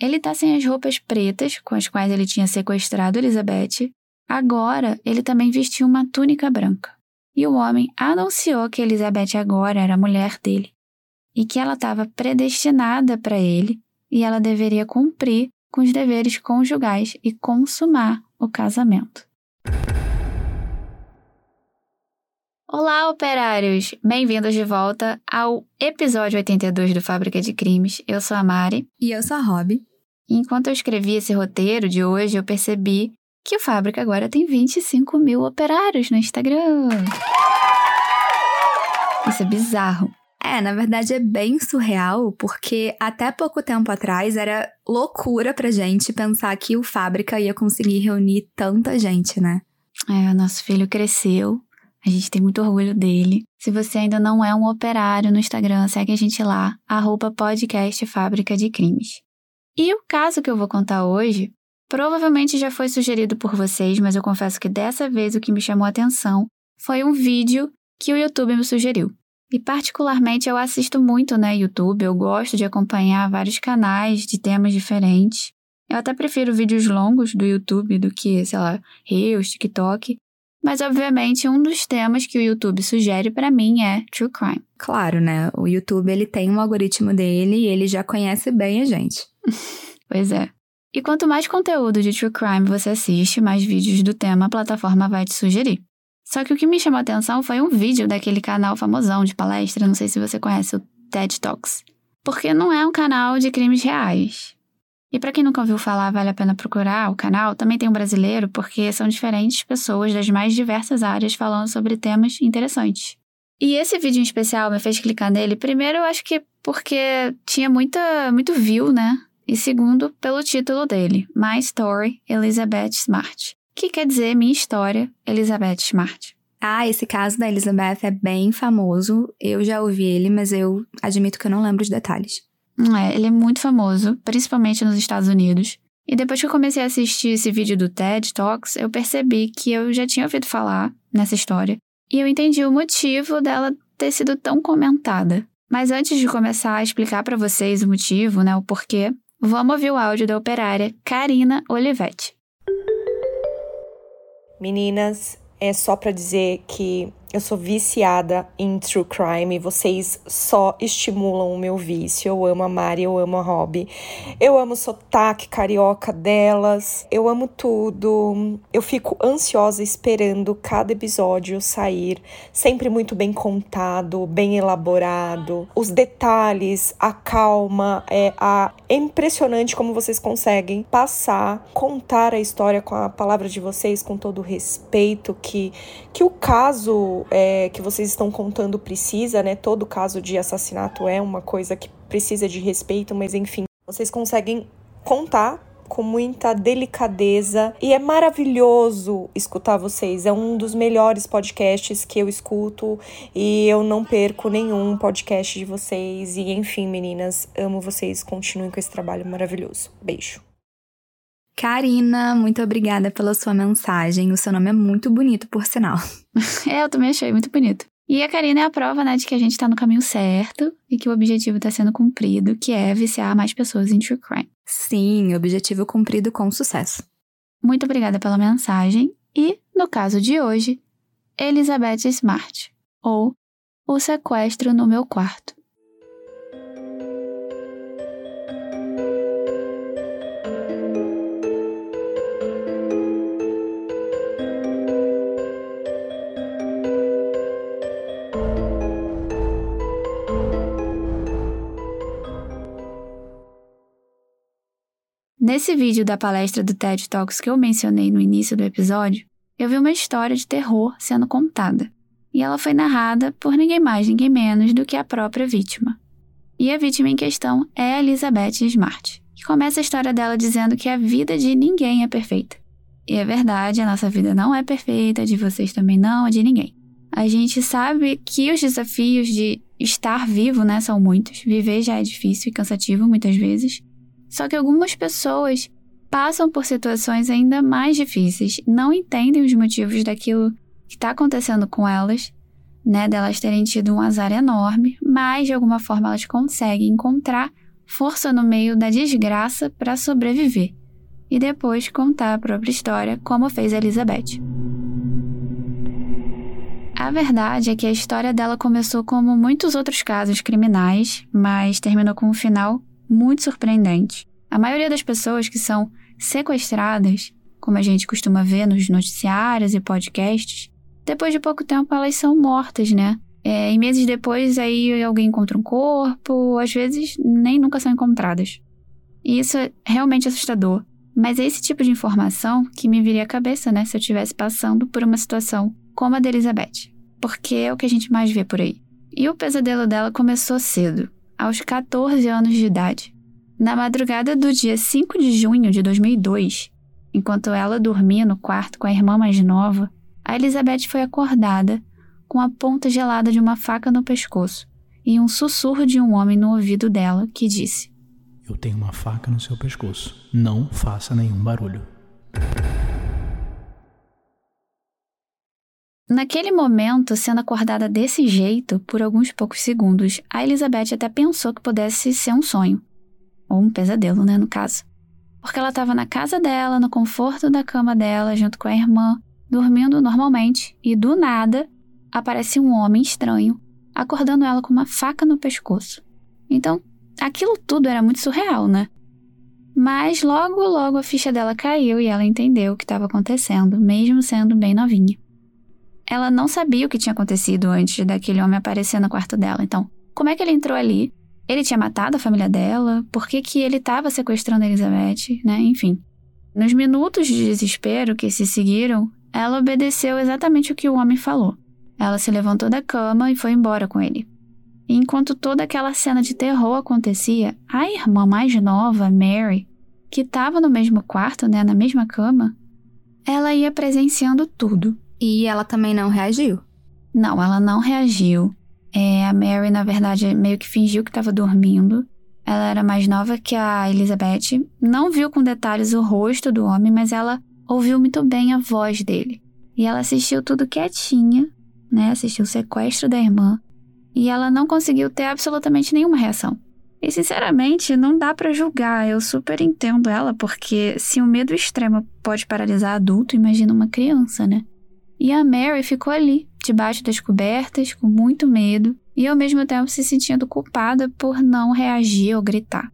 ele tá sem as roupas pretas com as quais ele tinha sequestrado Elizabeth. Agora, ele também vestiu uma túnica branca. E o homem anunciou que Elizabeth agora era a mulher dele e que ela estava predestinada para ele e ela deveria cumprir com os deveres conjugais e consumar o casamento. Olá, operários! Bem-vindos de volta ao episódio 82 do Fábrica de Crimes. Eu sou a Mari. E eu sou a Rob. Enquanto eu escrevi esse roteiro de hoje, eu percebi que o Fábrica agora tem 25 mil operários no Instagram. Isso é bizarro. É, na verdade é bem surreal, porque até pouco tempo atrás era loucura pra gente pensar que o Fábrica ia conseguir reunir tanta gente, né? É, o nosso filho cresceu, a gente tem muito orgulho dele. Se você ainda não é um operário no Instagram, segue a gente lá, arroba podcast Fábrica de Crimes. E o caso que eu vou contar hoje provavelmente já foi sugerido por vocês, mas eu confesso que dessa vez o que me chamou a atenção foi um vídeo que o YouTube me sugeriu. E particularmente eu assisto muito, né, YouTube, eu gosto de acompanhar vários canais de temas diferentes. Eu até prefiro vídeos longos do YouTube do que, sei lá, Reels, TikTok. Mas obviamente um dos temas que o YouTube sugere para mim é true crime. Claro, né? O YouTube ele tem um algoritmo dele e ele já conhece bem a gente. pois é. E quanto mais conteúdo de true crime você assiste, mais vídeos do tema a plataforma vai te sugerir. Só que o que me chamou a atenção foi um vídeo daquele canal famosão de palestra, não sei se você conhece, o TED Talks. Porque não é um canal de crimes reais. E para quem nunca ouviu falar, vale a pena procurar o canal. Também tem um brasileiro, porque são diferentes pessoas das mais diversas áreas falando sobre temas interessantes. E esse vídeo em especial me fez clicar nele, primeiro, eu acho que porque tinha muita, muito view, né? E segundo, pelo título dele, My Story, Elizabeth Smart que quer dizer Minha História, Elizabeth Smart. Ah, esse caso da Elizabeth é bem famoso. Eu já ouvi ele, mas eu admito que eu não lembro os detalhes. É, ele é muito famoso, principalmente nos Estados Unidos. E depois que eu comecei a assistir esse vídeo do TED Talks, eu percebi que eu já tinha ouvido falar nessa história. E eu entendi o motivo dela ter sido tão comentada. Mas antes de começar a explicar para vocês o motivo, né, o porquê, vamos ouvir o áudio da operária Karina Olivetti. Meninas, é só para dizer que eu sou viciada em true crime, vocês só estimulam o meu vício. Eu amo a Mari, eu amo a Rob. Eu amo o sotaque carioca delas, eu amo tudo. Eu fico ansiosa esperando cada episódio sair, sempre muito bem contado, bem elaborado. Os detalhes, a calma, é, a... é impressionante como vocês conseguem passar, contar a história com a palavra de vocês, com todo o respeito que, que o caso é, que vocês estão contando precisa, né? Todo caso de assassinato é uma coisa que precisa de respeito, mas enfim, vocês conseguem contar com muita delicadeza e é maravilhoso escutar vocês. É um dos melhores podcasts que eu escuto e eu não perco nenhum podcast de vocês. E enfim, meninas, amo vocês. Continuem com esse trabalho maravilhoso. Beijo. Karina, muito obrigada pela sua mensagem. O seu nome é muito bonito, por sinal. é, eu também achei muito bonito. E a Karina é a prova, né, de que a gente tá no caminho certo e que o objetivo tá sendo cumprido, que é viciar mais pessoas em true crime. Sim, objetivo cumprido com sucesso. Muito obrigada pela mensagem e, no caso de hoje, Elizabeth Smart, ou O Sequestro no Meu Quarto. Nesse vídeo da palestra do TED Talks que eu mencionei no início do episódio, eu vi uma história de terror sendo contada. E ela foi narrada por ninguém mais, ninguém menos do que a própria vítima. E a vítima em questão é Elizabeth Smart, que começa a história dela dizendo que a vida de ninguém é perfeita. E é verdade, a nossa vida não é perfeita, a de vocês também não, a de ninguém. A gente sabe que os desafios de estar vivo, né, são muitos. Viver já é difícil e cansativo muitas vezes. Só que algumas pessoas passam por situações ainda mais difíceis, não entendem os motivos daquilo que está acontecendo com elas, né, delas terem tido um azar enorme, mas de alguma forma elas conseguem encontrar força no meio da desgraça para sobreviver e depois contar a própria história, como fez Elizabeth. A verdade é que a história dela começou como muitos outros casos criminais, mas terminou com um final muito surpreendente. A maioria das pessoas que são sequestradas, como a gente costuma ver nos noticiários e podcasts, depois de pouco tempo elas são mortas, né? É, e meses depois aí alguém encontra um corpo, às vezes nem nunca são encontradas. E isso é realmente assustador. Mas é esse tipo de informação que me viria à cabeça, né, se eu estivesse passando por uma situação como a da Elizabeth. Porque é o que a gente mais vê por aí. E o pesadelo dela começou cedo, aos 14 anos de idade. Na madrugada do dia 5 de junho de 2002, enquanto ela dormia no quarto com a irmã mais nova, a Elizabeth foi acordada com a ponta gelada de uma faca no pescoço e um sussurro de um homem no ouvido dela que disse: Eu tenho uma faca no seu pescoço. Não faça nenhum barulho. Naquele momento, sendo acordada desse jeito, por alguns poucos segundos, a Elizabeth até pensou que pudesse ser um sonho. Ou um pesadelo, né, no caso. Porque ela estava na casa dela, no conforto da cama dela, junto com a irmã, dormindo normalmente, e do nada aparece um homem estranho, acordando ela com uma faca no pescoço. Então, aquilo tudo era muito surreal, né? Mas logo, logo a ficha dela caiu e ela entendeu o que estava acontecendo, mesmo sendo bem novinha. Ela não sabia o que tinha acontecido antes daquele homem aparecer no quarto dela. Então, como é que ele entrou ali? Ele tinha matado a família dela? Por que, que ele estava sequestrando a Elizabeth? Né? Enfim. Nos minutos de desespero que se seguiram, ela obedeceu exatamente o que o homem falou. Ela se levantou da cama e foi embora com ele. E enquanto toda aquela cena de terror acontecia, a irmã mais nova, Mary, que estava no mesmo quarto, né, na mesma cama, ela ia presenciando tudo. E ela também não reagiu? Não, ela não reagiu. É, a Mary, na verdade, meio que fingiu que estava dormindo. Ela era mais nova que a Elizabeth. Não viu com detalhes o rosto do homem, mas ela ouviu muito bem a voz dele. E ela assistiu tudo quietinha, né? Assistiu o sequestro da irmã. E ela não conseguiu ter absolutamente nenhuma reação. E sinceramente, não dá para julgar. Eu super entendo ela, porque se o medo extremo pode paralisar adulto, imagina uma criança, né? E a Mary ficou ali, debaixo das cobertas, com muito medo e ao mesmo tempo se sentindo culpada por não reagir ou gritar.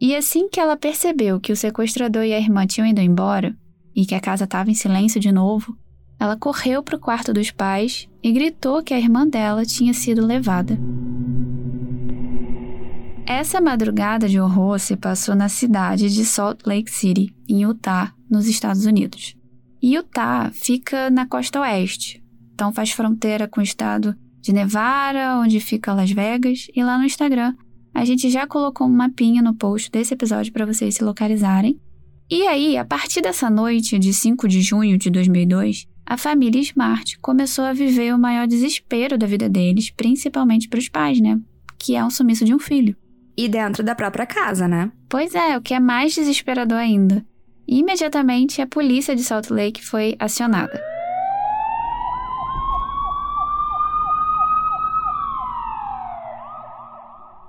E assim que ela percebeu que o sequestrador e a irmã tinham ido embora e que a casa estava em silêncio de novo, ela correu para o quarto dos pais e gritou que a irmã dela tinha sido levada. Essa madrugada de horror se passou na cidade de Salt Lake City, em Utah, nos Estados Unidos. Utah fica na costa oeste, então faz fronteira com o estado de Nevada, onde fica Las Vegas, e lá no Instagram a gente já colocou um mapinha no post desse episódio para vocês se localizarem. E aí, a partir dessa noite de 5 de junho de 2002, a família Smart começou a viver o maior desespero da vida deles, principalmente para os pais, né? Que é um sumiço de um filho. E dentro da própria casa, né? Pois é, o que é mais desesperador ainda. Imediatamente, a polícia de Salt Lake foi acionada.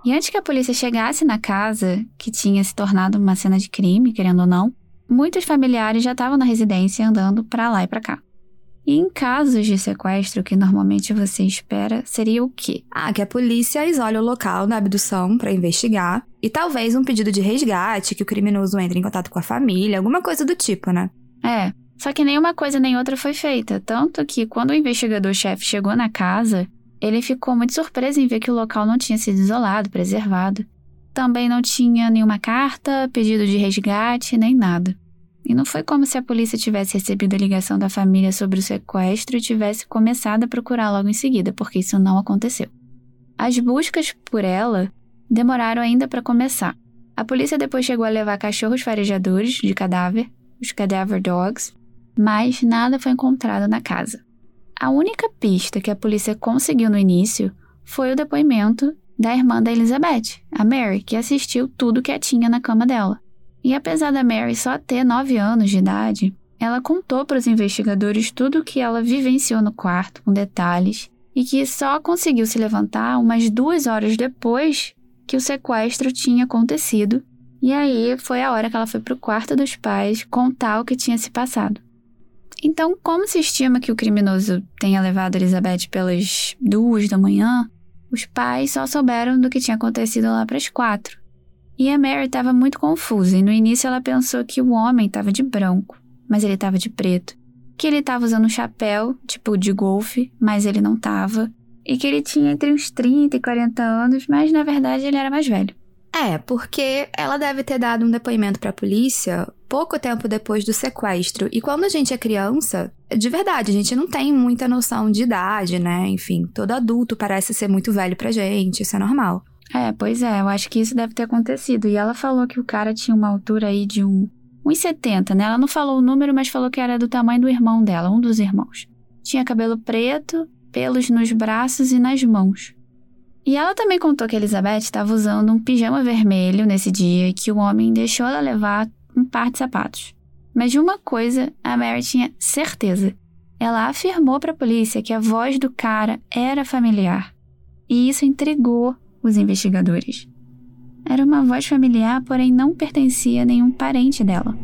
E antes que a polícia chegasse na casa, que tinha se tornado uma cena de crime, querendo ou não, muitos familiares já estavam na residência andando para lá e para cá. E em casos de sequestro, o que normalmente você espera seria o quê? Ah, que a polícia isole o local da abdução para investigar e talvez um pedido de resgate, que o criminoso entre em contato com a família, alguma coisa do tipo, né? É, só que nenhuma coisa nem outra foi feita, tanto que quando o investigador-chefe chegou na casa, ele ficou muito surpreso em ver que o local não tinha sido isolado, preservado. Também não tinha nenhuma carta, pedido de resgate, nem nada. E não foi como se a polícia tivesse recebido a ligação da família sobre o sequestro e tivesse começado a procurar logo em seguida, porque isso não aconteceu. As buscas por ela demoraram ainda para começar. A polícia depois chegou a levar cachorros farejadores de cadáver, os cadaver dogs, mas nada foi encontrado na casa. A única pista que a polícia conseguiu no início foi o depoimento da irmã da Elizabeth, a Mary, que assistiu tudo que tinha na cama dela. E apesar da Mary só ter 9 anos de idade, ela contou para os investigadores tudo o que ela vivenciou no quarto, com detalhes, e que só conseguiu se levantar umas duas horas depois que o sequestro tinha acontecido, e aí foi a hora que ela foi para o quarto dos pais contar o que tinha se passado. Então, como se estima que o criminoso tenha levado Elizabeth pelas duas da manhã, os pais só souberam do que tinha acontecido lá para as quatro. E a Mary estava muito confusa, e no início ela pensou que o homem estava de branco, mas ele estava de preto. Que ele estava usando um chapéu, tipo de golfe, mas ele não estava. E que ele tinha entre uns 30 e 40 anos, mas na verdade ele era mais velho. É, porque ela deve ter dado um depoimento para a polícia pouco tempo depois do sequestro. E quando a gente é criança, de verdade, a gente não tem muita noção de idade, né? Enfim, todo adulto parece ser muito velho pra gente, isso é normal. É, pois é, eu acho que isso deve ter acontecido. E ela falou que o cara tinha uma altura aí de um 1,70, né? Ela não falou o número, mas falou que era do tamanho do irmão dela, um dos irmãos. Tinha cabelo preto, pelos nos braços e nas mãos. E ela também contou que Elizabeth estava usando um pijama vermelho nesse dia e que o homem deixou ela levar um par de sapatos. Mas de uma coisa a Mary tinha certeza. Ela afirmou para a polícia que a voz do cara era familiar. E isso intrigou os investigadores. Era uma voz familiar, porém não pertencia a nenhum parente dela.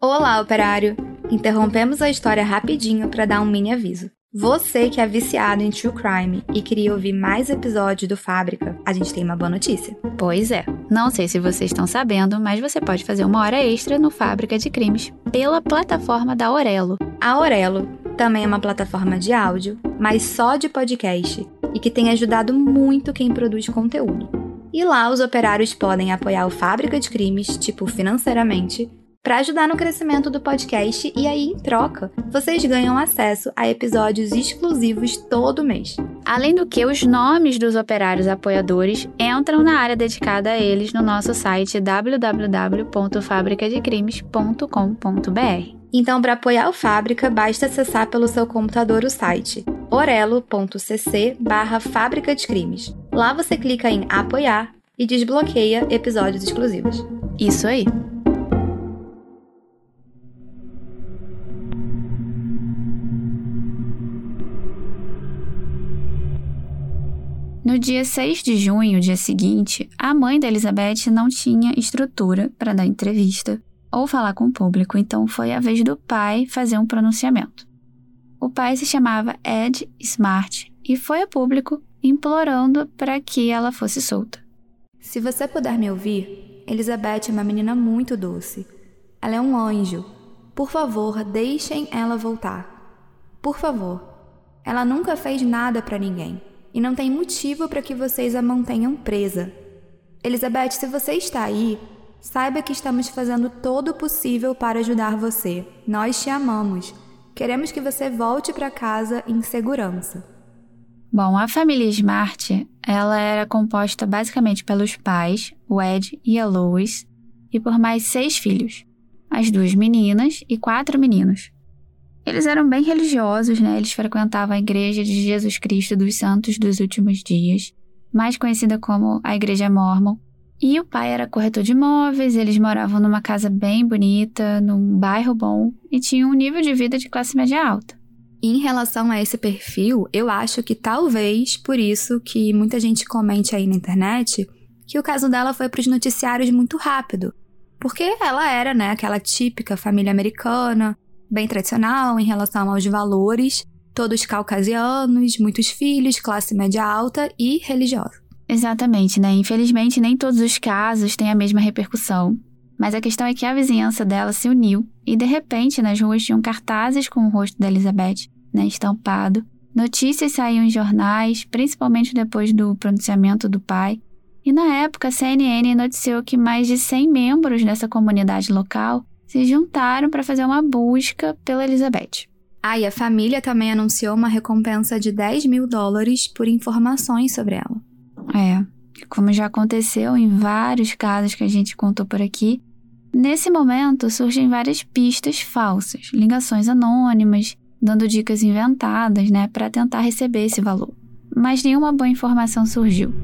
Olá, operário! Interrompemos a história rapidinho para dar um mini aviso. Você que é viciado em true crime e queria ouvir mais episódios do Fábrica, a gente tem uma boa notícia. Pois é. Não sei se vocês estão sabendo, mas você pode fazer uma hora extra no Fábrica de Crimes pela plataforma da Aurelo. A Aurelo também é uma plataforma de áudio, mas só de podcast, e que tem ajudado muito quem produz conteúdo. E lá os operários podem apoiar o Fábrica de Crimes, tipo financeiramente, para ajudar no crescimento do podcast e aí, em troca, vocês ganham acesso a episódios exclusivos todo mês. Além do que, os nomes dos operários apoiadores entram na área dedicada a eles no nosso site www.fabricadecrimes.com.br. Então, para apoiar o Fábrica, basta acessar pelo seu computador o site orelo.cc barra Fábrica de Crimes. Lá você clica em apoiar e desbloqueia episódios exclusivos. Isso aí! No dia 6 de junho, dia seguinte, a mãe da Elizabeth não tinha estrutura para dar entrevista ou falar com o público, então foi a vez do pai fazer um pronunciamento. O pai se chamava Ed Smart e foi a público implorando para que ela fosse solta. Se você puder me ouvir, Elizabeth é uma menina muito doce. Ela é um anjo. Por favor, deixem ela voltar. Por favor. Ela nunca fez nada para ninguém e não tem motivo para que vocês a mantenham presa. Elizabeth, se você está aí, saiba que estamos fazendo todo o possível para ajudar você. Nós te amamos. Queremos que você volte para casa em segurança. Bom, a família Smart, ela era composta basicamente pelos pais, o Ed e a Lois, e por mais seis filhos, as duas meninas e quatro meninos. Eles eram bem religiosos, né? Eles frequentavam a Igreja de Jesus Cristo dos Santos dos Últimos Dias, mais conhecida como a Igreja Mormon. E o pai era corretor de imóveis, eles moravam numa casa bem bonita, num bairro bom e tinham um nível de vida de classe média alta. Em relação a esse perfil, eu acho que talvez por isso que muita gente comente aí na internet que o caso dela foi para os noticiários muito rápido. Porque ela era, né, aquela típica família americana, bem tradicional em relação aos valores, todos caucasianos, muitos filhos, classe média alta e religiosa. Exatamente, né? Infelizmente, nem todos os casos têm a mesma repercussão. Mas a questão é que a vizinhança dela se uniu e, de repente, nas ruas tinham cartazes com o rosto da Elizabeth, né, estampado. Notícias saíam em jornais, principalmente depois do pronunciamento do pai. E na época, a CNN noticiou que mais de 100 membros dessa comunidade local se juntaram para fazer uma busca pela Elizabeth. Ah, e a família também anunciou uma recompensa de 10 mil dólares por informações sobre ela. É, como já aconteceu em vários casos que a gente contou por aqui, nesse momento surgem várias pistas falsas, ligações anônimas, dando dicas inventadas, né, para tentar receber esse valor. Mas nenhuma boa informação surgiu.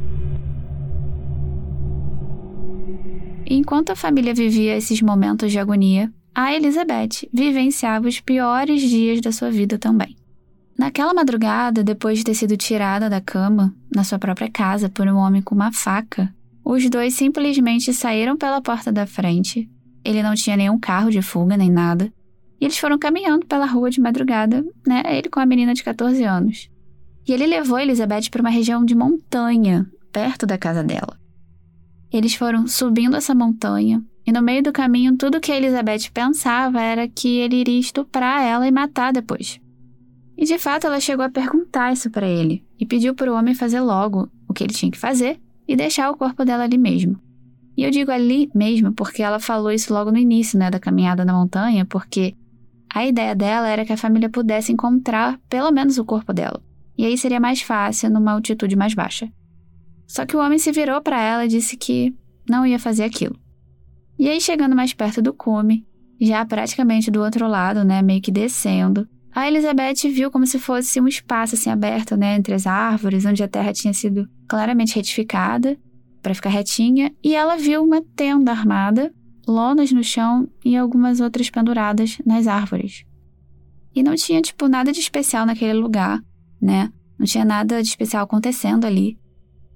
Enquanto a família vivia esses momentos de agonia, a Elizabeth vivenciava os piores dias da sua vida também. Naquela madrugada, depois de ter sido tirada da cama, na sua própria casa, por um homem com uma faca, os dois simplesmente saíram pela porta da frente. Ele não tinha nenhum carro de fuga nem nada. E eles foram caminhando pela rua de madrugada, né? Ele com a menina de 14 anos. E ele levou Elizabeth para uma região de montanha, perto da casa dela. Eles foram subindo essa montanha, e no meio do caminho, tudo que Elizabeth pensava era que ele iria estuprar ela e matar depois. E de fato, ela chegou a perguntar isso para ele e pediu para o homem fazer logo o que ele tinha que fazer e deixar o corpo dela ali mesmo. E eu digo ali mesmo porque ela falou isso logo no início, né, da caminhada na montanha, porque a ideia dela era que a família pudesse encontrar pelo menos o corpo dela. E aí seria mais fácil numa altitude mais baixa. Só que o homem se virou para ela e disse que não ia fazer aquilo. E aí, chegando mais perto do cume, já praticamente do outro lado, né, meio que descendo, a Elizabeth viu como se fosse um espaço assim aberto, né, entre as árvores, onde a terra tinha sido claramente retificada para ficar retinha, e ela viu uma tenda armada, lonas no chão e algumas outras penduradas nas árvores. E não tinha tipo nada de especial naquele lugar, né? Não tinha nada de especial acontecendo ali.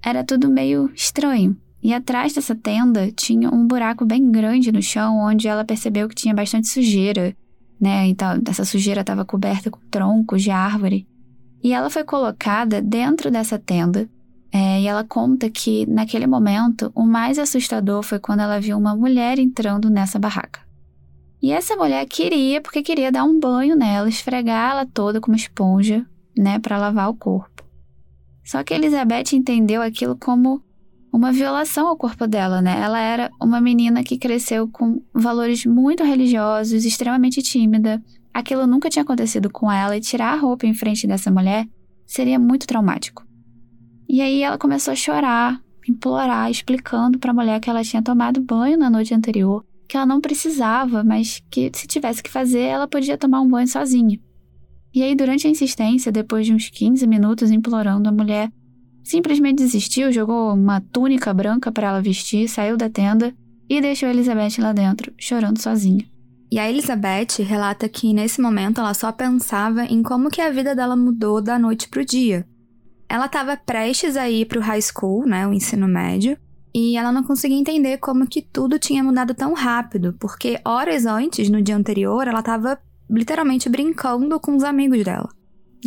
Era tudo meio estranho. E atrás dessa tenda tinha um buraco bem grande no chão, onde ela percebeu que tinha bastante sujeira, né? Então, essa sujeira estava coberta com troncos de árvore. E ela foi colocada dentro dessa tenda. É, e ela conta que, naquele momento, o mais assustador foi quando ela viu uma mulher entrando nessa barraca. E essa mulher queria, porque queria dar um banho nela, esfregar ela toda com uma esponja, né, para lavar o corpo. Só que Elizabeth entendeu aquilo como uma violação ao corpo dela, né? Ela era uma menina que cresceu com valores muito religiosos, extremamente tímida. Aquilo nunca tinha acontecido com ela e tirar a roupa em frente dessa mulher seria muito traumático. E aí ela começou a chorar, implorar, explicando para a mulher que ela tinha tomado banho na noite anterior, que ela não precisava, mas que se tivesse que fazer, ela podia tomar um banho sozinha. E aí, durante a insistência, depois de uns 15 minutos implorando, a mulher Simplesmente desistiu, jogou uma túnica branca para ela vestir, saiu da tenda e deixou Elizabeth lá dentro, chorando sozinha. E a Elizabeth relata que nesse momento ela só pensava em como que a vida dela mudou da noite para o dia. Ela estava prestes a ir para o high school, né, o ensino médio, e ela não conseguia entender como que tudo tinha mudado tão rápido, porque horas antes, no dia anterior, ela estava literalmente brincando com os amigos dela.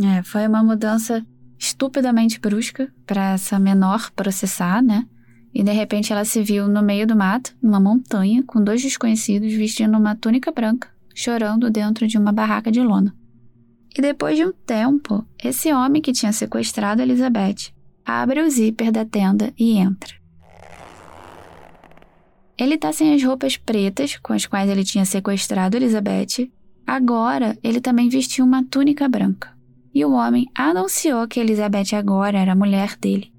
É, foi uma mudança estupidamente brusca para essa menor processar, né? E de repente ela se viu no meio do mato, numa montanha, com dois desconhecidos vestindo uma túnica branca, chorando dentro de uma barraca de lona. E depois de um tempo, esse homem que tinha sequestrado Elizabeth abre o zíper da tenda e entra. Ele tá sem as roupas pretas com as quais ele tinha sequestrado Elizabeth. Agora, ele também vestiu uma túnica branca e o homem anunciou que Elizabeth agora era a mulher dele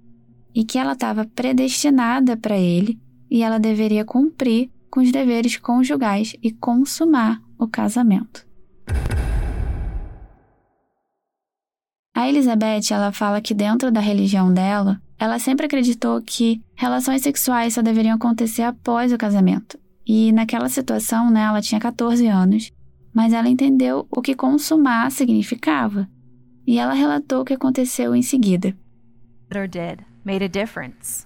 e que ela estava predestinada para ele e ela deveria cumprir com os deveres conjugais e consumar o casamento. A Elizabeth, ela fala que dentro da religião dela, ela sempre acreditou que relações sexuais só deveriam acontecer após o casamento. E naquela situação, né, ela tinha 14 anos, mas ela entendeu o que consumar significava e ela relatou o que aconteceu em seguida. Or did made a difference.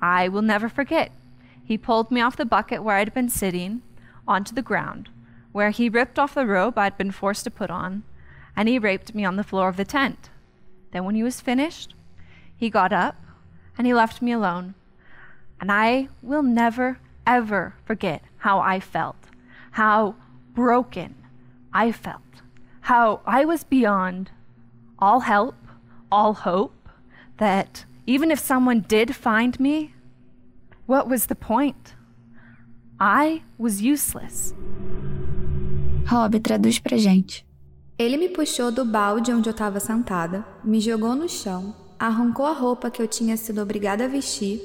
I will never forget. He pulled me off the bucket where I'd been sitting onto the ground, where he ripped off the robe I'd been forced to put on, and he raped me on the floor of the tent. Then, when he was finished, he got up and he left me alone. And I will never, ever forget how I felt, how broken I felt, how I was beyond all help, all hope, that even if someone did find me, what was the point? I was useless. Rob, traduz pra gente. Ele me puxou do balde onde eu estava sentada, me jogou no chão, arrancou a roupa que eu tinha sido obrigada a vestir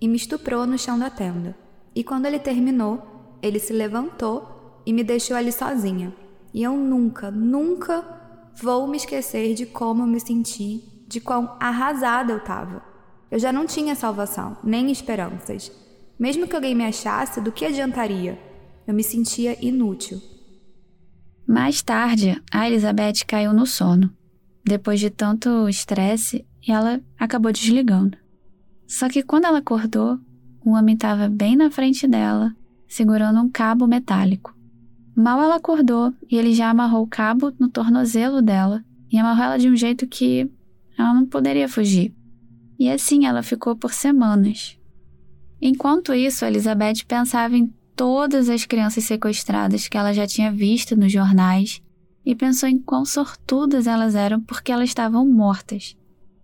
e me estuprou no chão da tenda. E quando ele terminou, ele se levantou e me deixou ali sozinha. E eu nunca, nunca Vou me esquecer de como eu me senti, de quão arrasada eu estava. Eu já não tinha salvação, nem esperanças. Mesmo que alguém me achasse, do que adiantaria? Eu me sentia inútil. Mais tarde, a Elizabeth caiu no sono. Depois de tanto estresse, ela acabou desligando. Só que quando ela acordou, o homem estava bem na frente dela, segurando um cabo metálico. Mal ela acordou e ele já amarrou o cabo no tornozelo dela e amarrou ela de um jeito que ela não poderia fugir. E assim ela ficou por semanas. Enquanto isso, Elizabeth pensava em todas as crianças sequestradas que ela já tinha visto nos jornais e pensou em quão sortudas elas eram porque elas estavam mortas.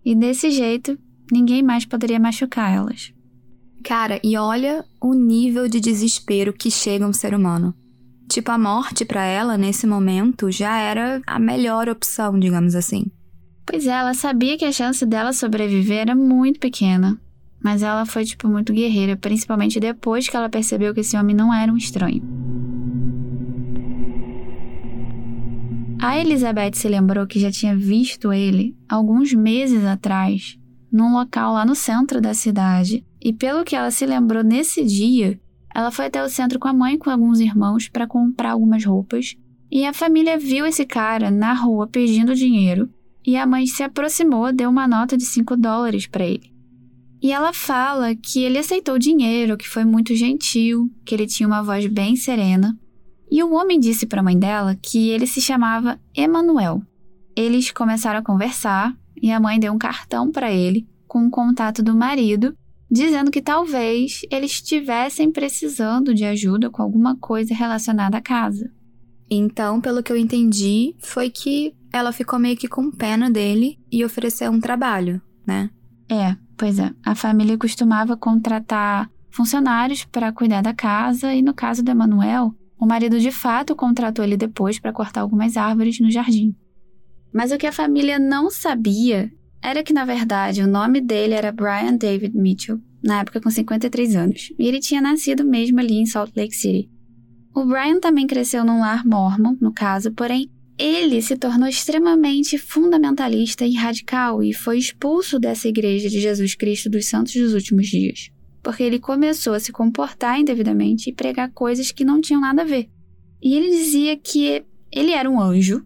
E desse jeito, ninguém mais poderia machucar elas. Cara, e olha o nível de desespero que chega um ser humano. Tipo, a morte para ela nesse momento já era a melhor opção, digamos assim. Pois é, ela sabia que a chance dela sobreviver era muito pequena. Mas ela foi, tipo, muito guerreira, principalmente depois que ela percebeu que esse homem não era um estranho. A Elizabeth se lembrou que já tinha visto ele alguns meses atrás, num local lá no centro da cidade, e pelo que ela se lembrou nesse dia, ela foi até o centro com a mãe e com alguns irmãos para comprar algumas roupas, e a família viu esse cara na rua pedindo dinheiro e a mãe se aproximou, deu uma nota de 5 dólares para ele. E ela fala que ele aceitou o dinheiro, que foi muito gentil, que ele tinha uma voz bem serena. E o homem disse para a mãe dela que ele se chamava Emanuel. Eles começaram a conversar e a mãe deu um cartão para ele com o contato do marido, dizendo que talvez eles estivessem precisando de ajuda com alguma coisa relacionada à casa. Então, pelo que eu entendi, foi que ela ficou meio que com pena dele e ofereceu um trabalho, né? É, pois é. A família costumava contratar funcionários para cuidar da casa e no caso do Emanuel, o marido de fato contratou ele depois para cortar algumas árvores no jardim. Mas o que a família não sabia era que, na verdade, o nome dele era Brian David Mitchell, na época com 53 anos, e ele tinha nascido mesmo ali em Salt Lake City. O Brian também cresceu num lar mormon, no caso, porém ele se tornou extremamente fundamentalista e radical e foi expulso dessa Igreja de Jesus Cristo dos Santos dos Últimos Dias, porque ele começou a se comportar indevidamente e pregar coisas que não tinham nada a ver. E ele dizia que ele era um anjo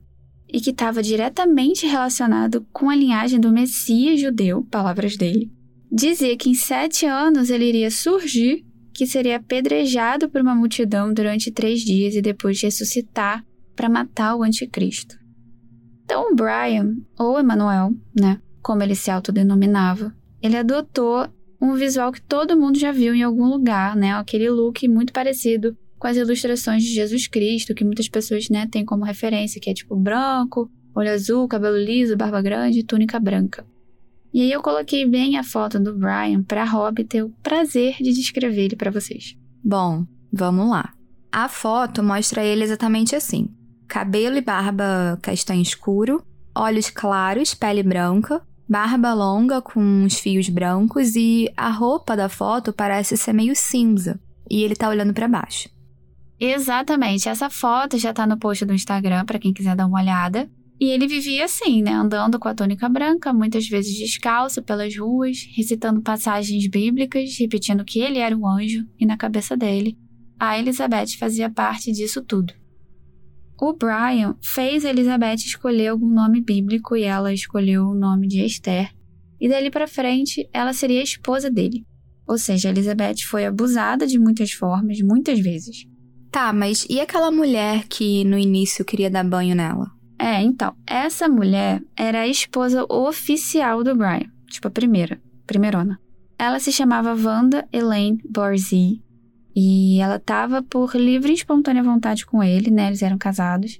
e que estava diretamente relacionado com a linhagem do Messias judeu, palavras dele. Dizia que em sete anos ele iria surgir, que seria apedrejado por uma multidão durante três dias e depois ressuscitar para matar o anticristo. Então Brian, ou Emmanuel, né, como ele se autodenominava, ele adotou um visual que todo mundo já viu em algum lugar, né, aquele look muito parecido com as ilustrações de Jesus Cristo, que muitas pessoas, né, têm como referência, que é tipo branco, olho azul, cabelo liso, barba grande, túnica branca. E aí eu coloquei bem a foto do Brian para Rob ter o prazer de descrever ele para vocês. Bom, vamos lá. A foto mostra ele exatamente assim cabelo e barba castanho escuro, olhos claros, pele branca, barba longa com uns fios brancos e a roupa da foto parece ser meio cinza. E ele tá olhando para baixo. Exatamente, essa foto já tá no post do Instagram para quem quiser dar uma olhada. E ele vivia assim, né? Andando com a túnica branca, muitas vezes descalço pelas ruas, recitando passagens bíblicas, repetindo que ele era um anjo e na cabeça dele, a Elizabeth fazia parte disso tudo. O Brian fez Elizabeth escolher algum nome bíblico e ela escolheu o nome de Esther. E dali para frente, ela seria a esposa dele. Ou seja, Elizabeth foi abusada de muitas formas, muitas vezes. Tá, mas e aquela mulher que no início queria dar banho nela? É, então, essa mulher era a esposa oficial do Brian, tipo a primeira, primeirona. Ela se chamava Wanda Elaine Borzee e ela estava por livre e espontânea vontade com ele, né? Eles eram casados.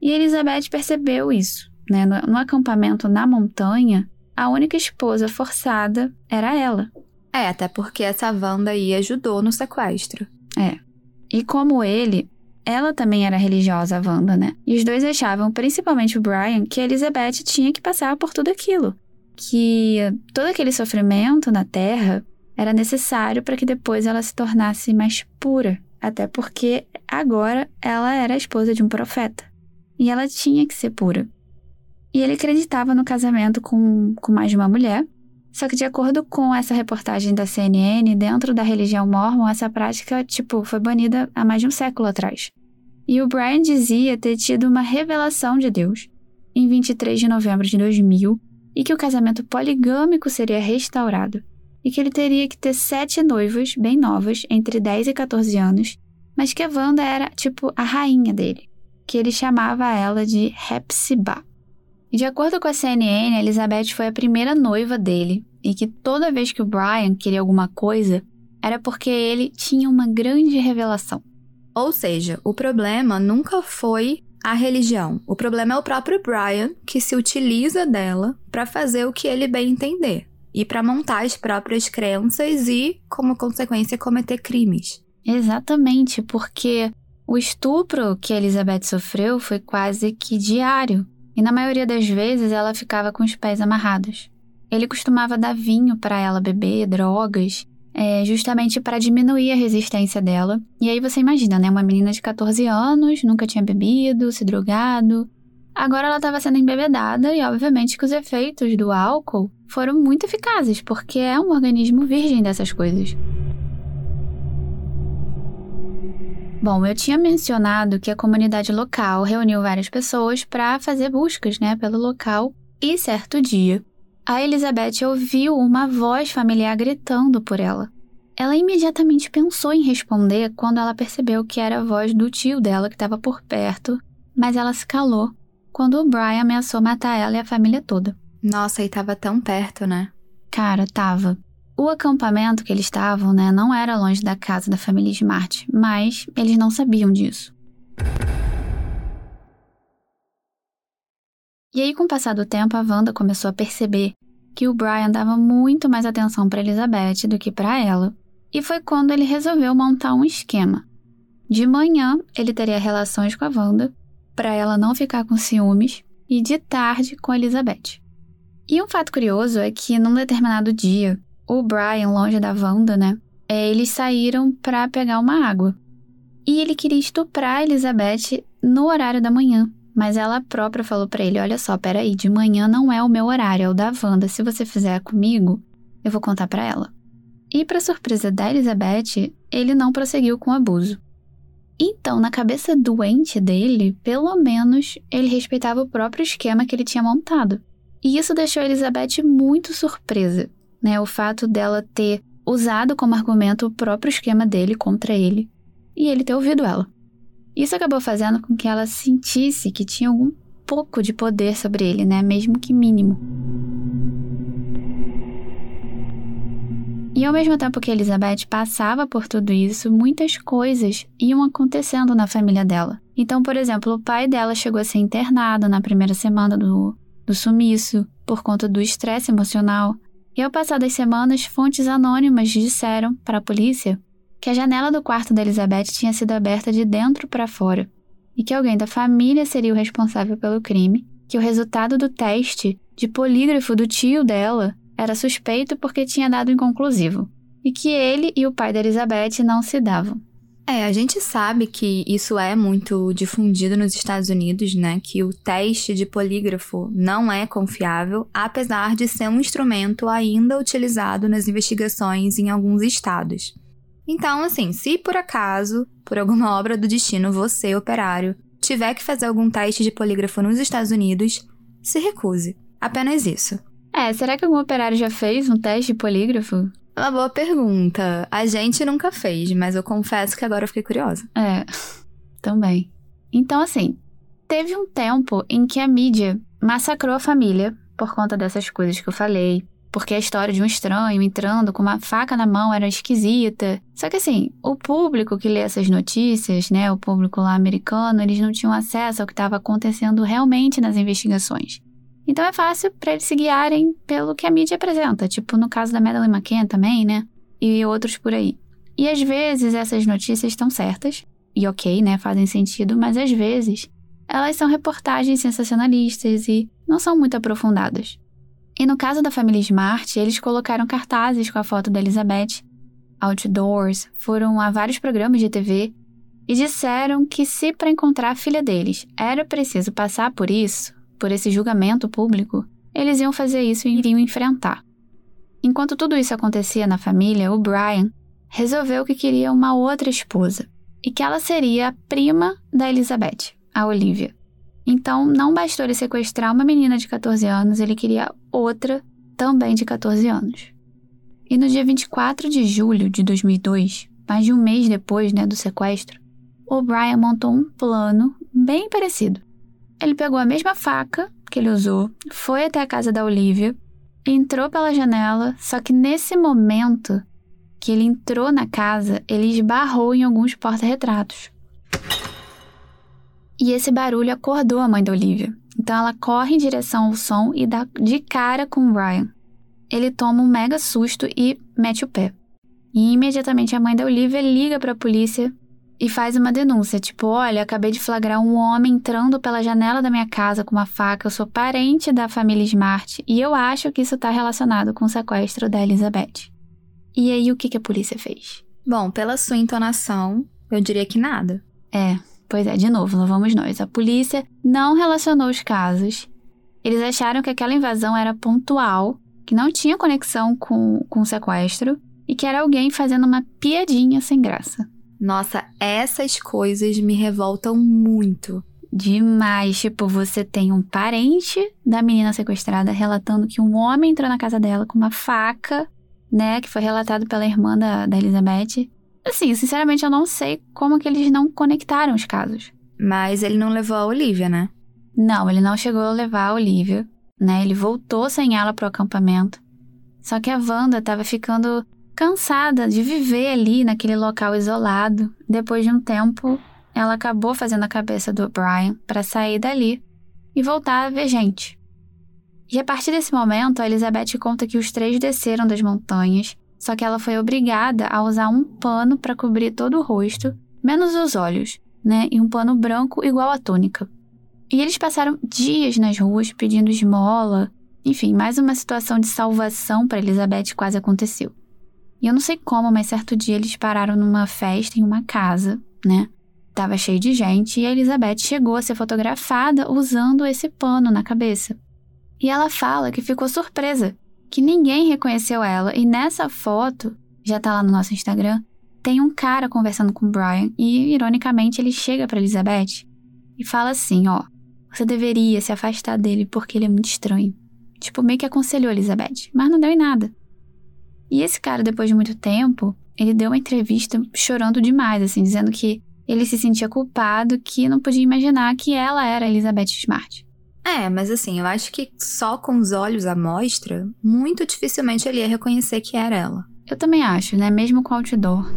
E Elizabeth percebeu isso, né? No, no acampamento na montanha, a única esposa forçada era ela. É, até porque essa Wanda aí ajudou no sequestro. É. E como ele, ela também era religiosa, a Wanda, né? E os dois achavam, principalmente o Brian, que Elizabeth tinha que passar por tudo aquilo. Que todo aquele sofrimento na Terra era necessário para que depois ela se tornasse mais pura, até porque agora ela era a esposa de um profeta e ela tinha que ser pura. E ele acreditava no casamento com, com mais de uma mulher, Só que de acordo com essa reportagem da CNN, dentro da religião mormon, essa prática, tipo, foi banida há mais de um século atrás. E o Brian dizia ter tido uma revelação de Deus em 23 de novembro de 2000 e que o casamento poligâmico seria restaurado e que ele teria que ter sete noivas bem novas, entre 10 e 14 anos, mas que a Wanda era, tipo, a rainha dele, que ele chamava ela de Hepzibah. De acordo com a CNN, Elizabeth foi a primeira noiva dele e que toda vez que o Brian queria alguma coisa, era porque ele tinha uma grande revelação. Ou seja, o problema nunca foi a religião. O problema é o próprio Brian que se utiliza dela para fazer o que ele bem entender e para montar as próprias crenças e, como consequência, cometer crimes. Exatamente, porque o estupro que Elizabeth sofreu foi quase que diário e na maioria das vezes ela ficava com os pés amarrados. Ele costumava dar vinho para ela beber, drogas, é, justamente para diminuir a resistência dela. E aí você imagina, né? Uma menina de 14 anos, nunca tinha bebido, se drogado. Agora ela estava sendo embebedada e, obviamente, que os efeitos do álcool foram muito eficazes, porque é um organismo virgem dessas coisas. Bom, eu tinha mencionado que a comunidade local reuniu várias pessoas para fazer buscas, né, pelo local, e certo dia, a Elizabeth ouviu uma voz familiar gritando por ela. Ela imediatamente pensou em responder quando ela percebeu que era a voz do tio dela que estava por perto, mas ela se calou quando o Brian ameaçou matar ela e a família toda. Nossa, e tava tão perto, né? Cara, tava. O acampamento que eles estavam, né, não era longe da casa da família Smart, mas eles não sabiam disso. E aí, com o passar do tempo, a Wanda começou a perceber que o Brian dava muito mais atenção para Elizabeth do que para ela. E foi quando ele resolveu montar um esquema. De manhã, ele teria relações com a Wanda, para ela não ficar com ciúmes, e de tarde com Elizabeth. E um fato curioso é que, num determinado dia, o Brian, longe da Wanda, né? É, eles saíram para pegar uma água. E ele queria estuprar a Elizabeth no horário da manhã. Mas ela própria falou para ele: Olha só, peraí, de manhã não é o meu horário, é o da Wanda. Se você fizer comigo, eu vou contar para ela. E, para surpresa da Elizabeth, ele não prosseguiu com o abuso. Então, na cabeça doente dele, pelo menos ele respeitava o próprio esquema que ele tinha montado. E isso deixou Elizabeth muito surpresa né? O fato dela ter usado como argumento o próprio esquema dele contra ele e ele ter ouvido ela. Isso acabou fazendo com que ela sentisse que tinha algum pouco de poder sobre ele, né? Mesmo que mínimo. E ao mesmo tempo que Elizabeth passava por tudo isso, muitas coisas iam acontecendo na família dela. Então, por exemplo, o pai dela chegou a ser internado na primeira semana do, do sumiço por conta do estresse emocional. E ao passar das semanas, fontes anônimas disseram para a polícia que a janela do quarto da Elizabeth tinha sido aberta de dentro para fora e que alguém da família seria o responsável pelo crime, que o resultado do teste de polígrafo do tio dela era suspeito porque tinha dado inconclusivo, e que ele e o pai da Elizabeth não se davam. É, a gente sabe que isso é muito difundido nos Estados Unidos, né? Que o teste de polígrafo não é confiável, apesar de ser um instrumento ainda utilizado nas investigações em alguns estados. Então, assim, se por acaso, por alguma obra do destino, você, operário, tiver que fazer algum teste de polígrafo nos Estados Unidos, se recuse. Apenas isso. É, será que algum operário já fez um teste de polígrafo? Uma boa pergunta. A gente nunca fez, mas eu confesso que agora eu fiquei curiosa. É, também. Então, assim, teve um tempo em que a mídia massacrou a família por conta dessas coisas que eu falei. Porque a história de um estranho entrando com uma faca na mão era esquisita. Só que assim, o público que lê essas notícias, né, o público lá americano, eles não tinham acesso ao que estava acontecendo realmente nas investigações. Então é fácil para eles se guiarem pelo que a mídia apresenta, tipo no caso da Madeleine McCann também, né? E outros por aí. E às vezes essas notícias estão certas, e ok, né? Fazem sentido, mas às vezes elas são reportagens sensacionalistas e não são muito aprofundadas. E no caso da família Smart, eles colocaram cartazes com a foto da Elizabeth, outdoors, foram a vários programas de TV e disseram que se para encontrar a filha deles era preciso passar por isso, por esse julgamento público, eles iam fazer isso e iriam enfrentar. Enquanto tudo isso acontecia na família, o Brian resolveu que queria uma outra esposa e que ela seria a prima da Elizabeth, a Olivia. Então, não bastou ele sequestrar uma menina de 14 anos, ele queria outra também de 14 anos. E no dia 24 de julho de 2002, mais de um mês depois né, do sequestro, o Brian montou um plano bem parecido. Ele pegou a mesma faca que ele usou, foi até a casa da Olivia, entrou pela janela, só que nesse momento que ele entrou na casa, ele esbarrou em alguns porta-retratos. E esse barulho acordou a mãe da Olivia. Então ela corre em direção ao som e dá de cara com o Brian. Ele toma um mega susto e mete o pé. E imediatamente a mãe da Olivia liga para a polícia e faz uma denúncia, tipo, olha, acabei de flagrar um homem entrando pela janela da minha casa com uma faca, eu sou parente da família Smart e eu acho que isso está relacionado com o sequestro da Elizabeth. E aí o que, que a polícia fez? Bom, pela sua entonação, eu diria que nada. É, Pois é, de novo, lá vamos nós. A polícia não relacionou os casos. Eles acharam que aquela invasão era pontual, que não tinha conexão com, com o sequestro e que era alguém fazendo uma piadinha sem graça. Nossa, essas coisas me revoltam muito. Demais. Tipo, você tem um parente da menina sequestrada relatando que um homem entrou na casa dela com uma faca, né? Que foi relatado pela irmã da, da Elizabeth. Assim, sinceramente, eu não sei como que eles não conectaram os casos. Mas ele não levou a Olivia, né? Não, ele não chegou a levar a Olivia, né? Ele voltou sem ela pro acampamento. Só que a Wanda estava ficando cansada de viver ali naquele local isolado. Depois de um tempo, ela acabou fazendo a cabeça do Brian para sair dali e voltar a ver gente. E a partir desse momento, a Elizabeth conta que os três desceram das montanhas só que ela foi obrigada a usar um pano para cobrir todo o rosto, menos os olhos, né? E um pano branco igual à túnica. E eles passaram dias nas ruas pedindo esmola. Enfim, mais uma situação de salvação para Elizabeth quase aconteceu. E eu não sei como, mas certo dia eles pararam numa festa em uma casa, né? Tava cheio de gente e a Elizabeth chegou a ser fotografada usando esse pano na cabeça. E ela fala que ficou surpresa que ninguém reconheceu ela. E nessa foto, já tá lá no nosso Instagram, tem um cara conversando com o Brian e, ironicamente, ele chega para Elizabeth e fala assim: Ó, você deveria se afastar dele porque ele é muito estranho. Tipo, meio que aconselhou Elizabeth, mas não deu em nada. E esse cara, depois de muito tempo, ele deu uma entrevista chorando demais, assim, dizendo que ele se sentia culpado, que não podia imaginar que ela era Elizabeth Smart. É, mas assim, eu acho que só com os olhos à mostra, muito dificilmente ele ia reconhecer que era ela. Eu também acho, né? Mesmo com outdoor.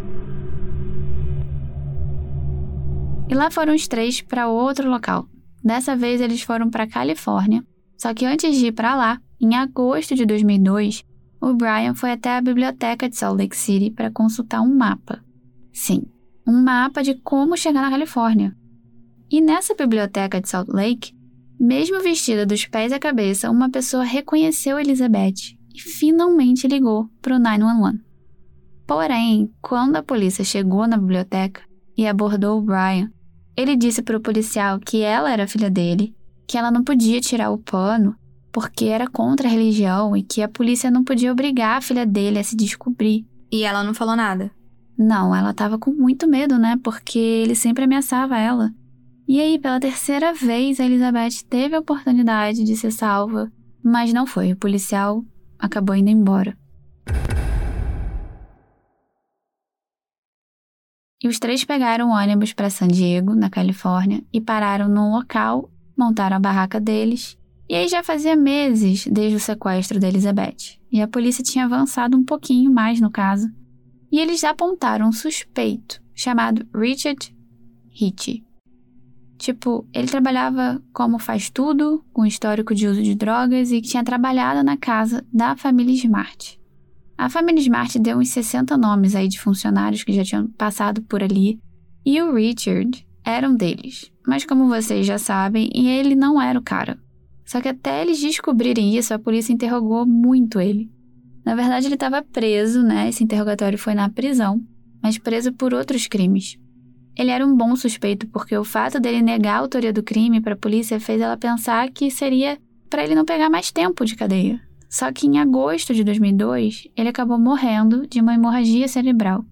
E lá foram os três para outro local. Dessa vez eles foram para Califórnia. Só que antes de ir para lá, em agosto de 2002, o Brian foi até a biblioteca de Salt Lake City para consultar um mapa. Sim, um mapa de como chegar na Califórnia. E nessa biblioteca de Salt Lake, mesmo vestida dos pés à cabeça, uma pessoa reconheceu Elizabeth e finalmente ligou para o 911. Porém, quando a polícia chegou na biblioteca e abordou o Brian, ele disse para o policial que ela era filha dele, que ela não podia tirar o pano porque era contra a religião e que a polícia não podia obrigar a filha dele a se descobrir. E ela não falou nada? Não, ela estava com muito medo, né? Porque ele sempre ameaçava ela. E aí, pela terceira vez, a Elizabeth teve a oportunidade de ser salva, mas não foi. O policial acabou indo embora. E os três pegaram o ônibus para San Diego, na Califórnia, e pararam num local, montaram a barraca deles. E aí já fazia meses desde o sequestro da Elizabeth, e a polícia tinha avançado um pouquinho mais no caso. E eles apontaram um suspeito chamado Richard Hitchie. Tipo, ele trabalhava como faz tudo, com histórico de uso de drogas e tinha trabalhado na casa da família Smart. A família Smart deu uns 60 nomes aí de funcionários que já tinham passado por ali, e o Richard era um deles. Mas como vocês já sabem, ele não era o cara. Só que até eles descobrirem isso, a polícia interrogou muito ele. Na verdade, ele estava preso, né? Esse interrogatório foi na prisão, mas preso por outros crimes. Ele era um bom suspeito porque o fato dele negar a autoria do crime para a polícia fez ela pensar que seria para ele não pegar mais tempo de cadeia, Só que em agosto de 2002, ele acabou morrendo de uma hemorragia cerebral.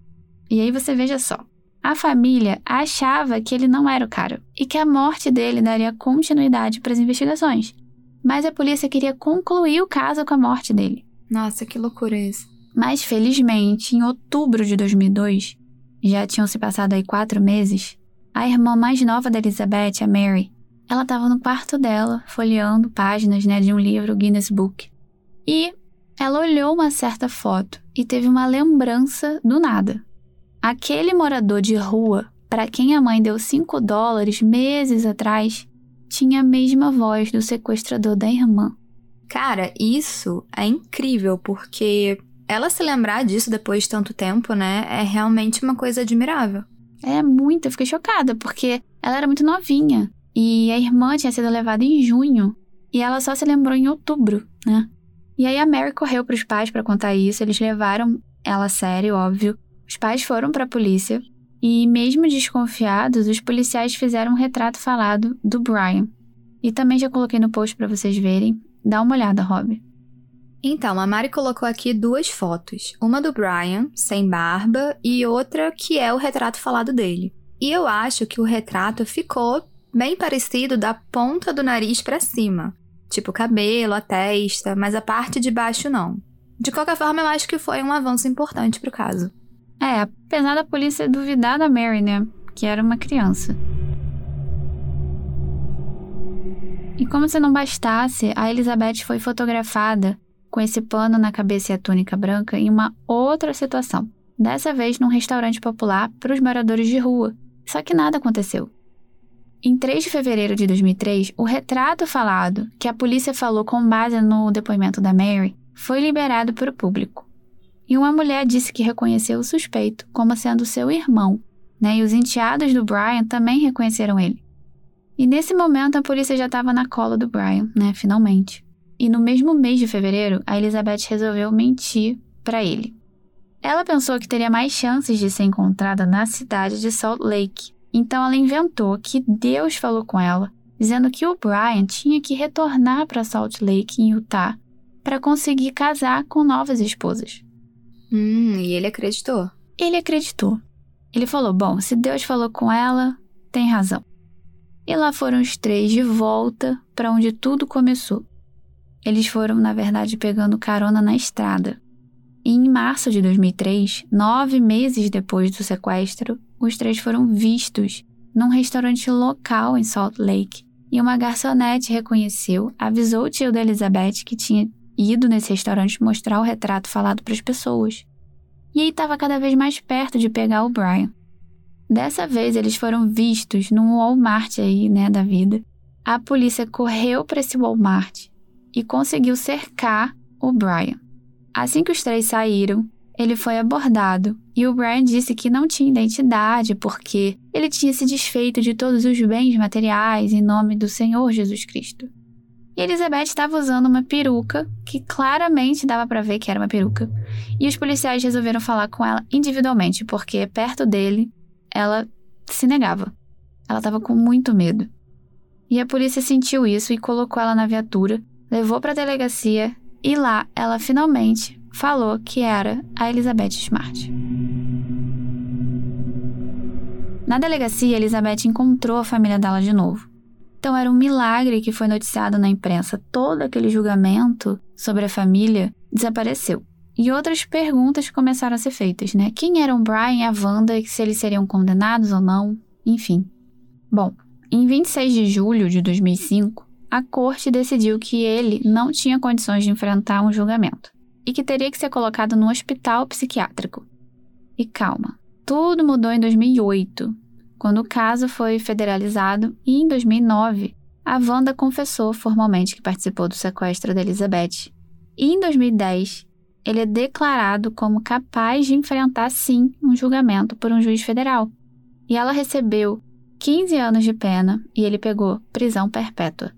E aí você veja só. A família achava que ele não era o cara e que a morte dele daria continuidade para as investigações. Mas a polícia queria concluir o caso com a morte dele. Nossa, que loucura isso. Mas felizmente, em outubro de 2002, já tinham se passado aí quatro meses, a irmã mais nova da Elizabeth, a Mary, ela estava no quarto dela, folheando páginas né, de um livro Guinness Book. E ela olhou uma certa foto e teve uma lembrança do nada. Aquele morador de rua, para quem a mãe deu 5 dólares meses atrás, tinha a mesma voz do sequestrador da irmã. Cara, isso é incrível, porque ela se lembrar disso depois de tanto tempo, né, é realmente uma coisa admirável. É muito, eu fiquei chocada, porque ela era muito novinha. E a irmã tinha sido levada em junho, e ela só se lembrou em outubro, né? E aí a Mary correu para os pais para contar isso, eles levaram ela a sério, óbvio, os pais foram para a polícia e, mesmo desconfiados, os policiais fizeram um retrato falado do Brian. E também já coloquei no post para vocês verem. Dá uma olhada, Rob. Então, a Mari colocou aqui duas fotos. Uma do Brian, sem barba, e outra que é o retrato falado dele. E eu acho que o retrato ficou bem parecido da ponta do nariz para cima. Tipo cabelo, a testa, mas a parte de baixo não. De qualquer forma, eu acho que foi um avanço importante pro caso. É, apesar da polícia duvidar da Mary, né? Que era uma criança. E como se não bastasse, a Elizabeth foi fotografada com esse pano na cabeça e a túnica branca em uma outra situação. Dessa vez num restaurante popular para os moradores de rua. Só que nada aconteceu. Em 3 de fevereiro de 2003, o retrato falado, que a polícia falou com base no depoimento da Mary, foi liberado para o público e uma mulher disse que reconheceu o suspeito como sendo seu irmão, né? E os enteados do Brian também reconheceram ele. E nesse momento a polícia já estava na cola do Brian, né? Finalmente. E no mesmo mês de fevereiro, a Elizabeth resolveu mentir para ele. Ela pensou que teria mais chances de ser encontrada na cidade de Salt Lake. Então ela inventou que Deus falou com ela, dizendo que o Brian tinha que retornar para Salt Lake, em Utah, para conseguir casar com novas esposas. Hum, e ele acreditou? Ele acreditou. Ele falou: Bom, se Deus falou com ela, tem razão. E lá foram os três de volta para onde tudo começou. Eles foram, na verdade, pegando carona na estrada. E em março de 2003, nove meses depois do sequestro, os três foram vistos num restaurante local em Salt Lake. E uma garçonete reconheceu, avisou o tio da Elizabeth que tinha ido nesse restaurante mostrar o retrato falado para as pessoas. E aí estava cada vez mais perto de pegar o Brian. Dessa vez eles foram vistos num Walmart aí, né, da vida. A polícia correu para esse Walmart e conseguiu cercar o Brian. Assim que os três saíram, ele foi abordado e o Brian disse que não tinha identidade porque ele tinha se desfeito de todos os bens materiais em nome do Senhor Jesus Cristo. E Elizabeth estava usando uma peruca, que claramente dava para ver que era uma peruca. E os policiais resolveram falar com ela individualmente, porque perto dele ela se negava. Ela estava com muito medo. E a polícia sentiu isso e colocou ela na viatura, levou para a delegacia e lá ela finalmente falou que era a Elizabeth Smart. Na delegacia, Elizabeth encontrou a família dela de novo. Então era um milagre que foi noticiado na imprensa. Todo aquele julgamento sobre a família desapareceu. E outras perguntas começaram a ser feitas, né? Quem eram Brian e a Wanda, se eles seriam condenados ou não, enfim. Bom, em 26 de julho de 2005, a corte decidiu que ele não tinha condições de enfrentar um julgamento e que teria que ser colocado no hospital psiquiátrico. E calma, tudo mudou em 2008, quando o caso foi federalizado e, em 2009, a Wanda confessou formalmente que participou do sequestro da Elizabeth. E, em 2010, ele é declarado como capaz de enfrentar, sim, um julgamento por um juiz federal. E ela recebeu 15 anos de pena e ele pegou prisão perpétua.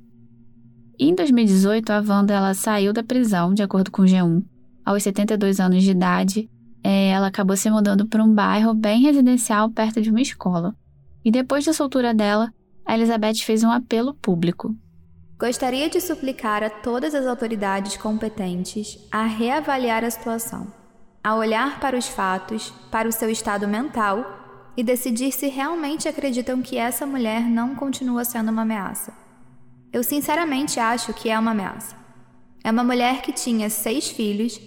Em 2018, a Wanda ela saiu da prisão, de acordo com o G1. Aos 72 anos de idade, é, ela acabou se mudando para um bairro bem residencial perto de uma escola. E depois da soltura dela, a Elizabeth fez um apelo público. Gostaria de suplicar a todas as autoridades competentes a reavaliar a situação, a olhar para os fatos, para o seu estado mental e decidir se realmente acreditam que essa mulher não continua sendo uma ameaça. Eu sinceramente acho que é uma ameaça. É uma mulher que tinha seis filhos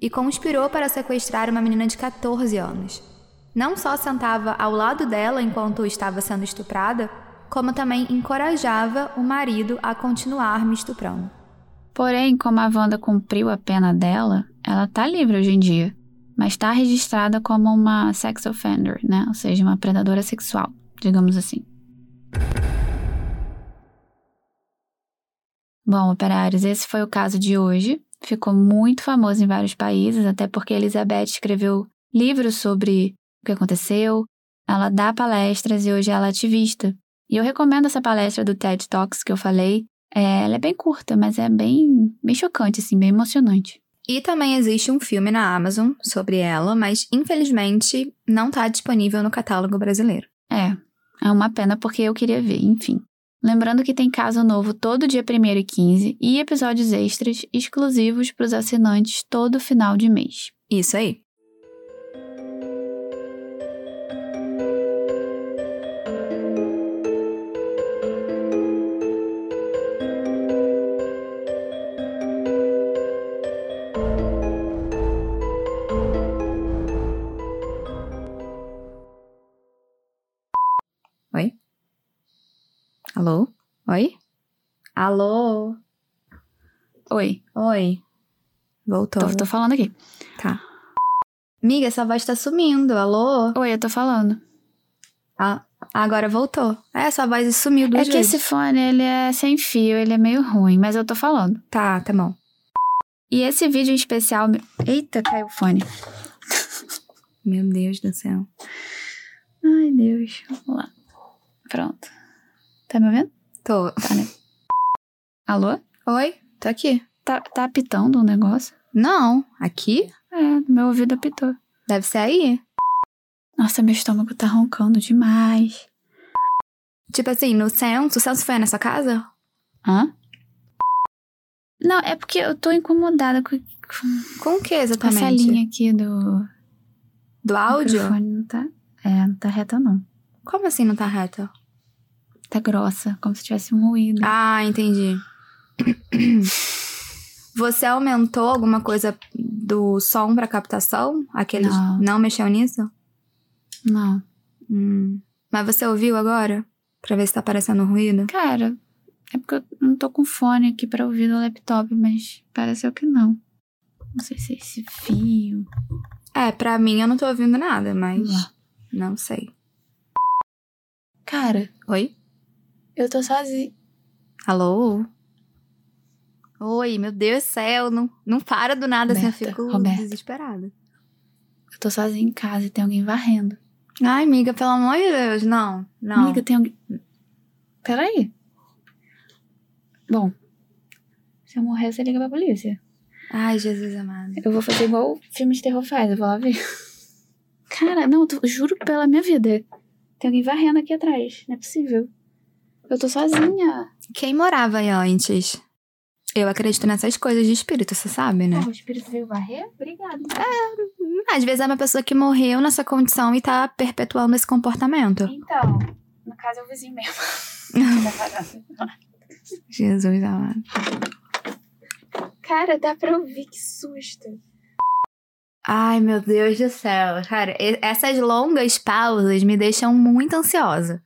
e conspirou para sequestrar uma menina de 14 anos. Não só sentava ao lado dela enquanto estava sendo estuprada, como também encorajava o marido a continuar me estuprando. Porém, como a Wanda cumpriu a pena dela, ela tá livre hoje em dia, mas está registrada como uma sex offender, né? Ou seja, uma predadora sexual, digamos assim. Bom, operários, esse foi o caso de hoje. Ficou muito famoso em vários países, até porque Elizabeth escreveu livros sobre o que aconteceu. Ela dá palestras e hoje ela é ativista. E eu recomendo essa palestra do TED Talks que eu falei. É, ela é bem curta, mas é bem, bem chocante, assim, bem emocionante. E também existe um filme na Amazon sobre ela, mas infelizmente não está disponível no catálogo brasileiro. É, é uma pena porque eu queria ver, enfim. Lembrando que tem caso novo todo dia 1 e 15 e episódios extras exclusivos para os assinantes todo final de mês. Isso aí. Alô? Oi? Alô? Oi. Oi. Voltou. Tô, tô falando aqui. Tá. Miga, essa voz tá sumindo. Alô? Oi, eu tô falando. Ah, agora voltou. É, sua voz sumiu duas é que vezes. esse fone, ele é sem fio, ele é meio ruim, mas eu tô falando. Tá, tá bom. E esse vídeo em especial... Eita, caiu o fone. Meu Deus do céu. Ai, Deus. Vamos lá. Pronto. Tá me ouvindo? Tô. Tá, né? Alô? Oi? Tô aqui. Tá, tá apitando um negócio? Não. Aqui? É, meu ouvido apitou. Deve ser aí. Nossa, meu estômago tá roncando demais. Tipo assim, no censo. O censo foi nessa casa? Hã? Não, é porque eu tô incomodada com, com, Com o que com exatamente? essa linha aqui do Do áudio? microfone. Não tá, é, não tá reta, não. Como assim não tá reto? Tá grossa, como se tivesse um ruído. Ah, entendi. Você aumentou alguma coisa do som pra captação? Aqueles Não. não mexeu nisso? Não. Hum. Mas você ouviu agora? Pra ver se tá aparecendo ruído? Cara, é porque eu não tô com fone aqui pra ouvir no laptop, mas pareceu que não. Não sei se é esse fio. É, pra mim eu não tô ouvindo nada, mas lá. não sei. Cara, Oi? Eu tô sozinha. Alô? Oi, meu Deus do céu, não, não para do nada assim, eu Roberta, fico Roberta. desesperada. Eu tô sozinha em casa e tem alguém varrendo. Ai, amiga, pelo amor de Deus, não, não. Amiga, tem alguém. Peraí. Bom, se eu morrer, você liga pra polícia. Ai, Jesus amado. Eu vou fazer igual o filme de terror faz, eu vou lá ver. Cara, não, eu juro pela minha vida. Tem alguém varrendo aqui atrás. Não é possível. Eu tô sozinha. Quem morava aí antes? Eu acredito nessas coisas de espírito, você sabe, né? Ah, o espírito veio varrer? Obrigada. Às vezes é uma pessoa que morreu nessa condição e tá perpetuando esse comportamento. Então, no caso é o vizinho mesmo. Jesus amado. Cara, dá pra ouvir, que susto. Ai, meu Deus do céu. Cara, essas longas pausas me deixam muito ansiosa.